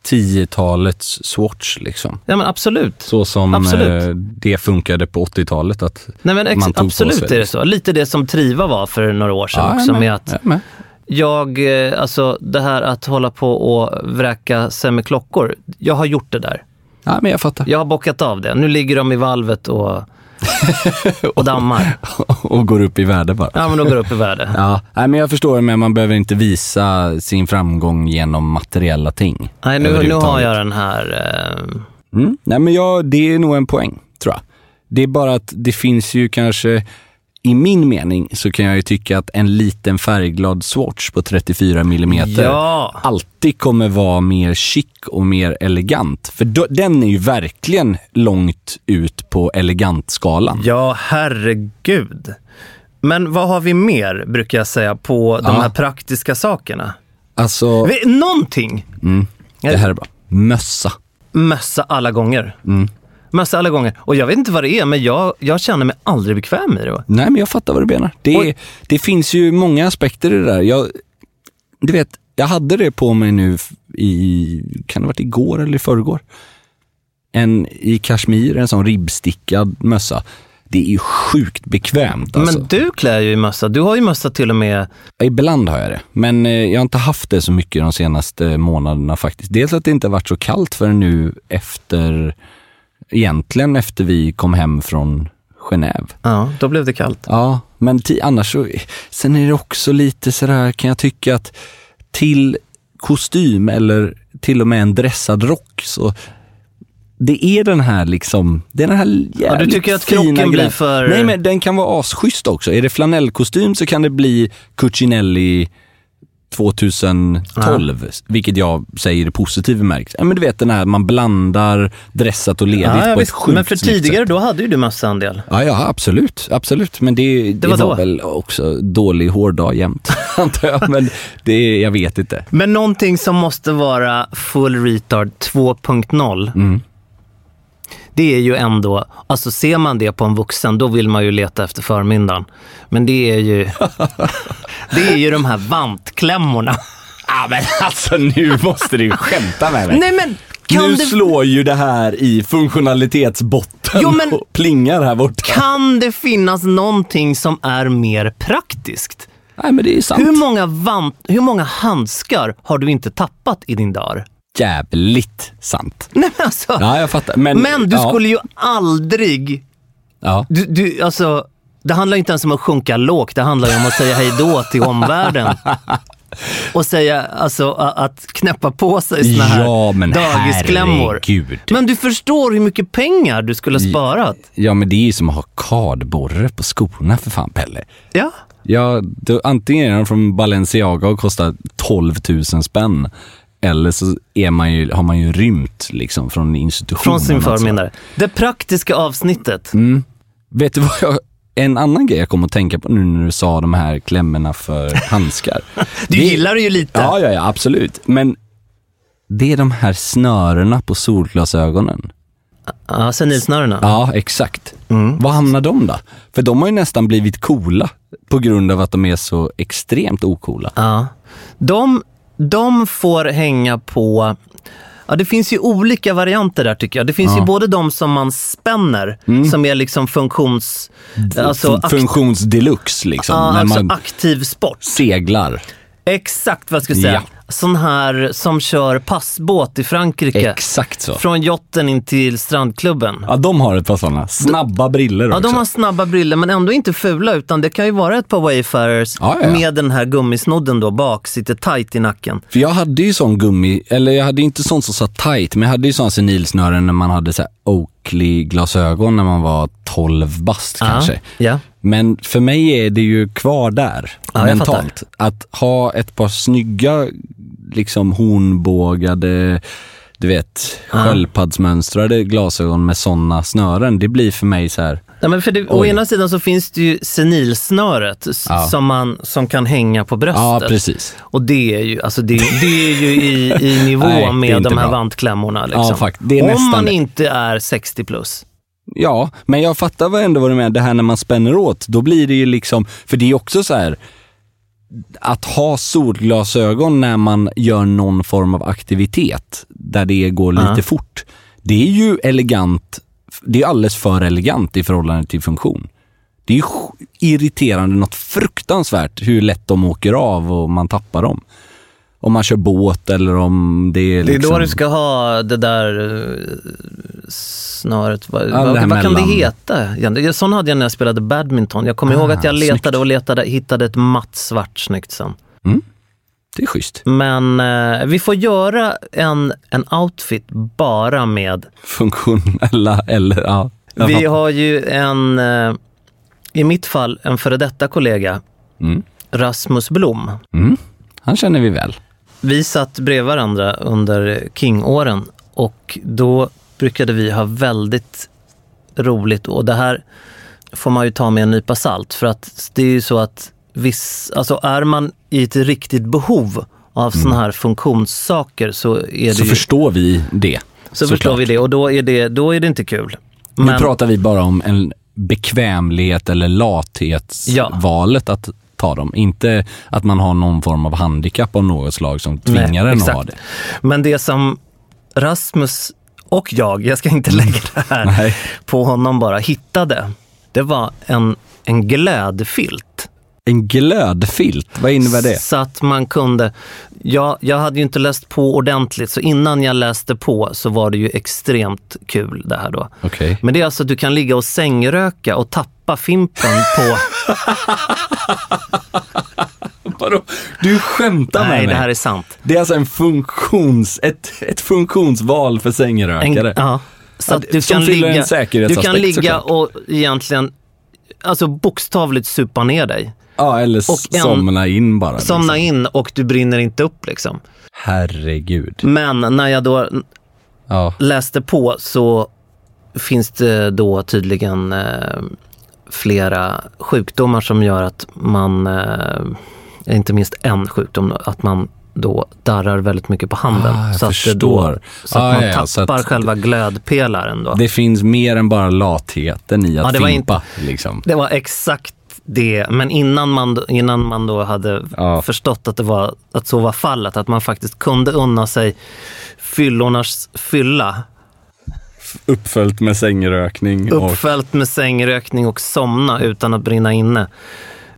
2010-talets Swatch liksom. Ja men absolut. Så som Absolut. eh, det funkade på 80-talet. Att Nej men man tog på absolut sig, är det så. Lite det som Triva var för några år sedan Ja, också. med, Med att jag jag, eh, alltså det här att hålla på och vräka sig med klockor. Jag har gjort det där. Ja, men jag fattar. Jag har bockat av det. Nu ligger de i valvet och, och dammar. och går upp i värde bara. Ja men de går upp i värde. Ja, nej, men jag förstår men man behöver inte visa sin framgång genom materiella ting. Nej nu, nu har jag den här. Eh, Mm. Nej, men jag, det är nog en poäng, tror jag. Det är bara att det finns ju kanske, i min mening, så kan jag ju tycka att en liten färgglad Swatch på 34 millimeter Ja. alltid kommer vara mer chic och mer elegant. För då, den är ju verkligen långt ut på elegantskalan. ja herregud. Men vad har vi mer brukar jag säga på de Ja. här praktiska sakerna? Alltså, Vi- Någonting. det här är bra. Mössa. Mössa alla gånger. Mössa alla gånger. Och jag vet inte vad det är, men jag, jag känner mig aldrig bekväm i det. Nej, men jag fattar vad du menar. Det, det finns ju många aspekter i det där. Jag, du vet, jag hade det på mig nu i, kan det ha varit igår eller i förrgår? En i kashmir, en sån ribbstickad mössa. Det är ju sjukt bekvämt alltså. Men du klär ju i mössa. Du har ju mössa till och med. Ibland har jag det, men eh, jag har inte haft det så mycket de senaste månaderna faktiskt. Dels att det inte har varit så kallt förrän nu efter, egentligen efter vi kom hem från Genève. Ja, då blev det kallt. Ja, men annars så, sen är det också lite sådär kan jag tycka att till kostym eller till och med en dressad rock så det är den här liksom, det är den här jävligt Ja, du tycker att fina krocken blir för- Nej men den kan vara asschysst också. Är det flanellkostym så kan det bli Cucinelli 2012, vilket jag säger i positiv bemärkelse. Ja, men du vet den här, man blandar dressat och ledigt Ja, ja, på visst. ett sjukt Men för tidigare, sätt. då hade ju du mössa en del. Ja, ja, absolut. Absolut. Men det, det, var var, då. väl också dålig hårdag jämt, antar jag. Men det, jag vet inte. Men någonting som måste vara full retard 2.0. Mm. Det är ju ändå, alltså ser man det på en vuxen, då vill man ju leta efter förmyndaren. Men det är ju, det är ju de här vantklämmorna. Ja, men alltså nu måste du skämta med mig. Nej men, nu det, slår ju det här i funktionalitetsbotten Jo, men- och plingar här borta. kan det finnas någonting som är mer praktiskt? Nej, men det är sant. Hur många, vant, hur många handskar har du inte tappat i din dagar? Jävligt sant. Nej men alltså, Ja, jag fattar. Men, men du ja, skulle ju aldrig Ja. Du, du, alltså, det handlar inte ens om att sjunka lågt, det handlar ju om att säga hej då till omvärlden. Och säga, alltså att knäppa på sig såna här Ja, men dagisklämmor. herregud. Men du förstår hur mycket pengar du skulle ha sparat. Ja, men det är ju som att ha kardborre på skorna för fan, Pelle. Ja. Ja, då, antingen är de från Balenciaga och kostar 12 000 spänn. Eller så är man ju, har man ju rymt liksom från institutionen. Från sin alltså. förmyndare. Det praktiska avsnittet. Mm. Vet du vad jag, en annan grej jag kom att tänka på nu när du sa de här klämmorna för handskar. Du Det- gillar det ju lite. Ja, ja, ja, absolut. Men det är de här snörena på solglasögonen. Ja, senilsnörena. Ja, exakt. Mm. Var hamnar de då? För de har ju nästan blivit coola på grund av att de är så extremt ocoola. Ja. De, de får hänga på... Ja, det finns ju olika varianter där tycker jag. Det finns ju Ja. både de som man spänner, som är liksom funktions... Alltså, Fun- Funktionsdeluxe liksom. ja, alltså man aktiv sport. seglar. Exakt vad jag skulle säga. Ja. Sån här som kör passbåt i Frankrike. Exakt så. Från jotten in till strandklubben. Ja, de har ett par sådana. Snabba briller Ja, också. de har snabba briller men ändå inte fula utan det kan ju vara ett par Wayfarers Ja, ja, med den här gummisnodden då bak, sitter tight i nacken. För jag hade ju sån gummi, eller jag hade inte sån som satt tight, men jag hade ju sån senilsnören när man hade så här Oakley-glasögon när man var 12 bast kanske. Ja. Men för mig är det ju kvar där, Ja, mentalt. Att ha ett par snygga, liksom hornbågade, du vet, sköldpaddsmönstrade glasögon med såna snören. Det blir för mig så här. Nej, men för det, å ena sidan så finns det ju senilsnöret Ja. som, man, som kan hänga på bröstet. Ja, precis. Och det är ju, alltså det, det är ju i, i nivå Nej, med de här bra. vantklämmorna. Liksom. Ja, fakt- Om man det. inte är 60 plus. Ja, men jag fattar ändå vad du menar. Det här när man spänner åt, då blir det ju liksom, för det är också så här, att ha solglasögon när man gör någon form av aktivitet där det går lite Ja. fort. Det är ju elegant, det är alldeles för elegant i förhållande till funktion. Det är irriterande något fruktansvärt hur lätt de åker av och man tappar dem. Om man kör båt eller om det är Det är liksom... då du ska ha det där eh, snöret. Vad, Ja, vad, vad kan det heta? Sån hade jag när jag spelade badminton. Jag kommer ihåg Ah, att jag snyggt. letade och letade, hittade ett matt svart snyggt sen. Det är schysst. Men eh, vi får göra en, en outfit bara med Funktionella eller ja. Vi har ju en, eh, i mitt fall, en före detta kollega, Mm. Rasmus Blom. Mm. Han känner vi väl. Vi satt bredvid varandra under King-åren och då brukade vi ha väldigt roligt och det här får man ju ta med en nypa salt för att det är ju så att viss, alltså är man i ett riktigt behov av sådana här funktionssaker så är Mm. Så ju, förstår vi det. så förstår såklart. vi det och då är det, då är det inte kul. Nu pratar vi bara om en bekvämlighet eller lathetsvalet att ta dem. Inte att man har någon form av handikapp av något slag som tvingar Nej, en att exakt. ha det. Men det som Rasmus och jag, jag ska inte lägga det här Nej. på honom bara, hittade, det var en, en glödfilt. En glödfilt, vad innebär det? Så att man kunde, jag, jag hade ju inte läst på ordentligt, så innan jag läste på så var det ju extremt kul det här då. Okej. Men det är alltså att du kan ligga och sängröka och tappa fimpen på... Vadå? Du skämtar med Nej, mig? det här är sant. Det är alltså en funktions, ett, ett funktionsval för En, sängrökare. ja, så att du kan en ligga, du kan ligga och egentligen, alltså bokstavligt supa ner dig. Ja, eller Och en- somna in bara. Somna liksom. in och du brinner inte upp liksom. Herregud. Men när jag då Ja. läste på så finns det då tydligen eh, flera sjukdomar som gör att man, eh, inte minst en sjukdom, att man då darrar väldigt mycket på handen. Ah, så att, det då, så att Ah, man ja, tappar så att- själva glödpelaren då. Det finns mer än bara latheten i att Ja, det var fimpa. Liksom. Det var exakt det, men innan man, innan man då hade Ja. förstått att, det var, att så var fallet, att man faktiskt kunde unna sig fyllornas fylla, Uppföljt med sängrökning. Och med sängrökning och somna utan att brinna inne.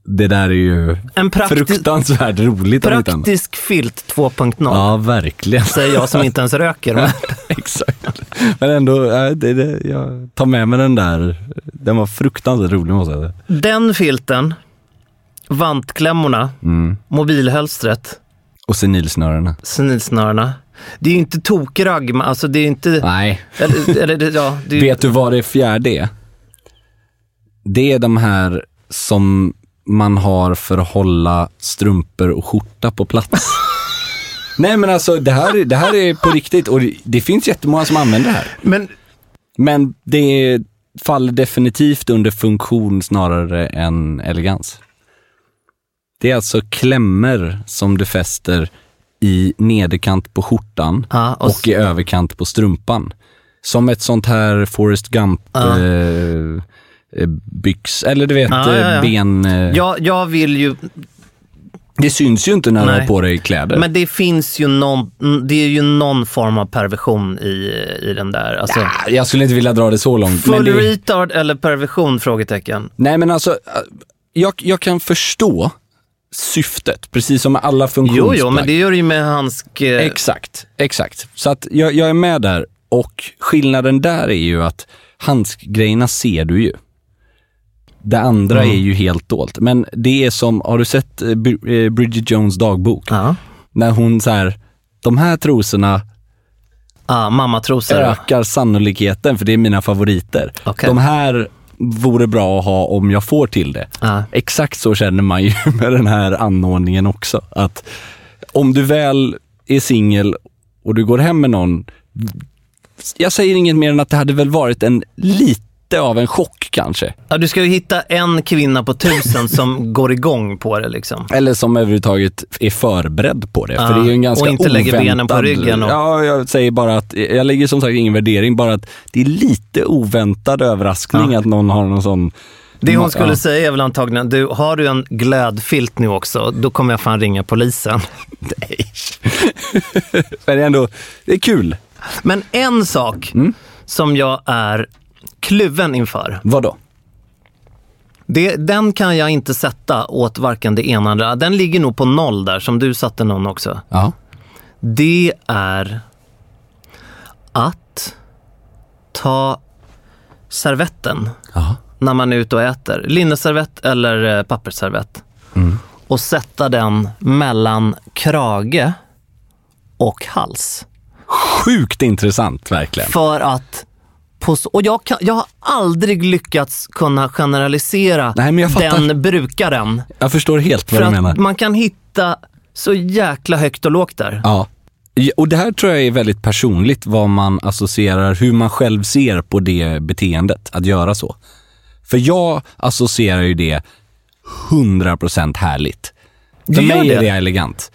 det där är ju En prakti- fruktansvärt roligt. annat. praktisk filt 2.0, Ja, verkligen. säger jag som inte ens röker. Men Exakt. Men ändå, det, det, jag tar med mig den där. Den var fruktansvärt rolig måste jag säga. Den filten, vantklämmorna, Mm. mobilhölstret, Och senilsnörena. senilsnörena. Det är ju inte tokragg, alltså det är inte... Nej. Eller, eller, ja, är, Vet du vad det fjärde är? Det är de här som man har för att hålla strumpor och skjorta på plats. Nej men alltså det här, det här är på riktigt och det, det finns jättemånga som använder det här. Men Men det faller definitivt under funktion snarare än elegans. Det är alltså klämmer som du fäster i nederkant på skjortan Ja, och och, i överkant på strumpan. Som ett sånt här Forrest Gump Ja. eh, byx, eller du vet Ja, ja, ja. ben... Eh, jag, jag vill ju... Det syns ju inte när du har på dig kläder. Men det finns ju någon, det är ju någon form av perversion i, i den där. Alltså, Ja, jag skulle inte vilja dra det så långt. full det, retard eller perversion? Frågetecken. Nej men alltså, jag, jag kan förstå syftet, precis som med alla Jo, funktionsplagg. jo, men det gör det ju med handsk... eh, Exakt, exakt. Så att jag, jag är med där och skillnaden där är ju att handskgrejerna ser du ju. Det andra Mm. är ju helt dolt. Men det är som, har du sett eh, eh, Bridget Jones dagbok? Ja. När hon så här, de här trosorna Ah, mammatrosor. ökar sannolikheten för det är mina favoriter. Okej. De här vore bra att ha om jag får till det. Ja. Exakt så känner man ju med den här anordningen också. Att om du väl är singel och du går hem med någon, jag säger inget mer än att det hade väl varit en lite av en chock kanske. Ja, du ska ju hitta en kvinna på tusen som går igång på det liksom. Eller som överhuvudtaget är förberedd på det. Ja, För det är ju en ganska och inte lägger oväntad... benen på ryggen och- Ja, jag säger bara att, jag lägger som sagt ingen värdering, bara att det är lite oväntad överraskning Ja. att någon har någon sån... Det hon skulle säga är väl antagligen, du, har du en glödfilt nu också, då kommer jag fan ringa polisen. Nej. Men det är ändå, det är kul. Men en sak Mm. som jag är kluven inför, Vadå? det, den kan jag inte sätta åt varken det ena eller. Den ligger nog på noll där, som du satte någon också. Ja. Det är att ta servetten Ja. när man är ute och äter. Linneservett eller eh, pappersservett. Mm. Och sätta den mellan krage och hals. Sjukt intressant verkligen. För att på, så- och jag, kan, jag har aldrig lyckats kunna generalisera Nej, den brukaren. Jag förstår helt För vad du att menar. man kan hitta så jäkla högt och lågt där. Ja. Och det här tror jag är väldigt personligt vad man associerar, hur man själv ser på det beteendet, att göra så. För jag associerar ju det 100% härligt. För Du mig är det? det elegant.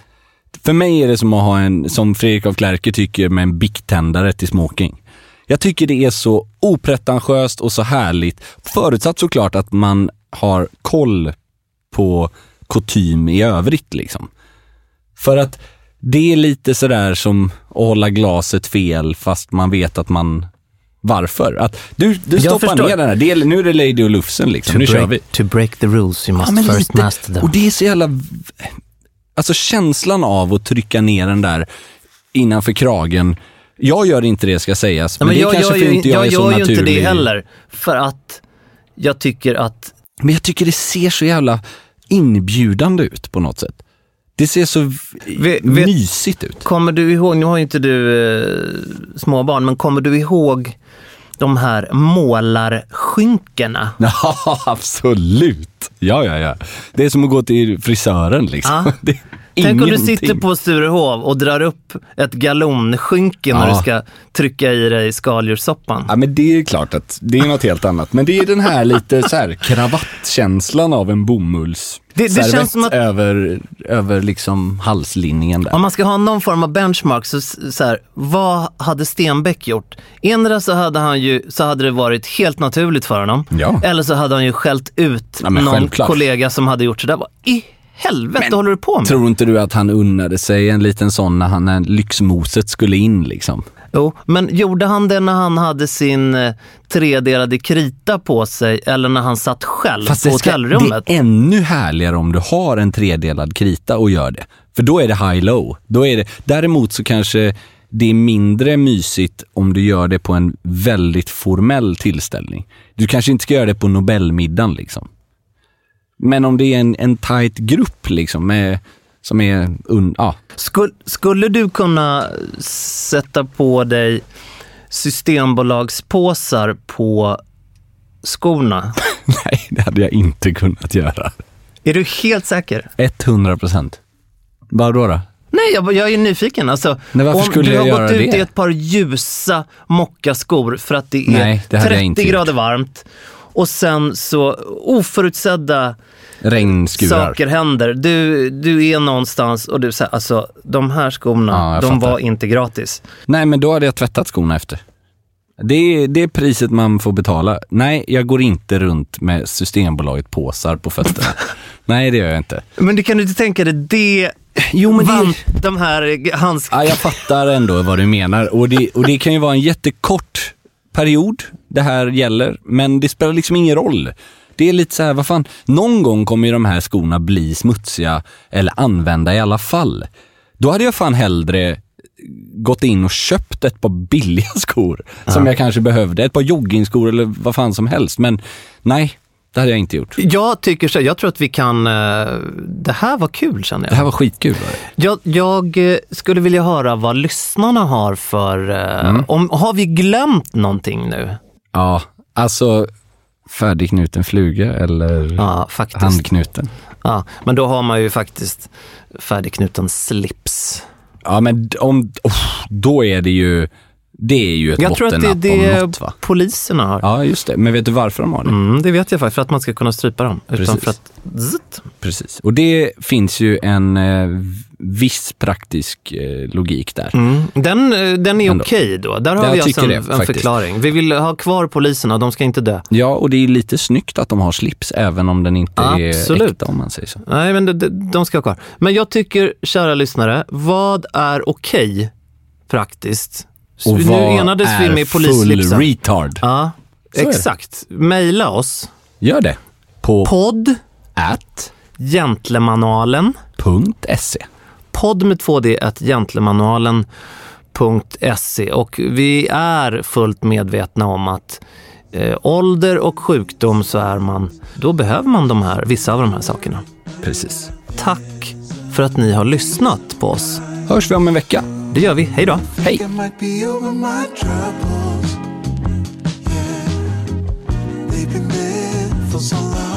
För mig är det som att ha en, som Fredrik af Klerker tycker, med en bicktändare till smoking. Jag tycker det är så opretentiöst och så härligt, förutsatt såklart att man har koll på kutym i övrigt liksom. För att det är lite sådär som att hålla glaset fel fast man vet att man varför. Att du, du stoppar förstår. ner den här, det är, nu är det Lady och Lufsen liksom, nu kör vi. to break the rules you must Ja, first lite. master them. Och det är så jävla... Alltså känslan av att trycka ner den där innanför kragen. Jag gör inte det ska sägas, men, men det jag kanske gör för inte jag, jag är så gör ju naturlig. inte det heller. För att jag tycker att Men jag tycker det ser så jävla inbjudande ut på något sätt. Det ser så Vet- mysigt ut. Kommer du ihåg, nu har ju inte du eh, småbarn, men kommer du ihåg de här målarskynkena? Ja, absolut. Ja, ja, ja. Det är som att gå till frisören liksom. Ja. Tänk om du sitter på Sturehov och drar upp ett galonskynke när Ja. du ska trycka i dig skaldjurssoppan. Ja, men det är klart att det är något helt annat. Men det är den här lite så här kravattkänslan av en bomulls Det- det känns som att- över, över liksom halslinningen där. Om man ska ha någon form av benchmark, så, så här, vad hade Stenbeck gjort? Endera så hade, han ju, så hade det varit helt naturligt för honom, Ja. eller så hade han ju skällt ut Ja, någon självklart. kollega som hade gjort sådär. I helvete Men håller du på med? Tror inte du att han unnade sig en liten sån när, han, när lyxmoset skulle in liksom? Jo, men gjorde han det när han hade sin eh, tredelade krita på sig eller när han satt själv på det, ska, hotellrummet? det är ännu härligare om du har en tredelad krita och gör det. För då är det high-low. Däremot så kanske det är mindre mysigt om du gör det på en väldigt formell tillställning. Du kanske inte ska göra det på Nobelmiddagen liksom. Men om det är en, en tight grupp liksom med, som är, un, ja. Skulle, skulle du kunna sätta på dig systembolagspåsar på skorna? Nej, det hade jag inte kunnat göra. Är du helt säker? 100 procent. Vadå då? Nej, jag, jag är nyfiken. Alltså, Nej, om skulle du har gått ut det? i ett par ljusa mockaskor för att det är Nej, det hade jag 30 inte gjort. grader varmt och sen så oförutsedda Regnskurar. saker händer. Du, du är någonstans och du säger alltså de här skorna, Ja, de fattar. var inte gratis. Nej, men då hade jag tvättat skorna efter. Det är, det är priset man får betala. Nej, jag går inte runt med Systembolaget påsar på fötterna. Nej, det gör jag inte. Men du kan du inte tänka dig det, Jo, men det- vann de här handskarna. Ja, jag fattar ändå vad du menar. Och det, och det kan ju vara en jättekort period det här gäller, men det spelar liksom ingen roll. Det är lite så här, vad fan, någon gång kommer ju de här skorna bli smutsiga eller använda i alla fall. Då hade jag fan hellre gått in och köpt ett par billiga skor som jag kanske behövde. Ett par joggingskor eller vad fan som helst. Men nej, det hade jag inte gjort. Jag tycker så, jag tror att vi kan, eh, det här var kul känner jag. Det här var skitkul. Var? Jag, jag eh, skulle vilja höra vad lyssnarna har för... eh, Mm. Om, har vi glömt någonting nu? Ja, alltså färdigknuten fluga eller Ja, handknuten. Ja, men då har man ju faktiskt färdigknuten slips. Ja, men om, oh, då är det ju, det är ju ett Jag tror att det är det något va? poliserna har. Ja, just det. Men vet du varför de har det? Mm, det vet jag faktiskt, för att man ska kunna strypa dem. Utan Precis. för att... Zzzt. Precis. Och det finns ju en eh, viss praktisk eh, logik där. Mm. Den, eh, den är Ändå. okej då. Där har Jag vi alltså en, det, en förklaring. Vi vill ha kvar poliserna, de ska inte dö. Ja, och det är lite snyggt att de har slips, även om den inte Absolut. är äkta om man säger så. Nej, men de, de, ska ha kvar. Men jag tycker, kära lyssnare, vad är okej praktiskt? Så Och nu enades vi med full polislipsen. retard? Ja, Så exakt. Maila oss. Gör det. På Podd at gentlemanalen.se Podd med 2D at gentlemanalen.se och vi är fullt medvetna om att eh, ålder och sjukdom så är man, då behöver man de här, vissa av de här sakerna. Precis. Tack för att ni har lyssnat på oss. Hörs vi om en vecka. Det gör vi. Hej då! Hej! For so long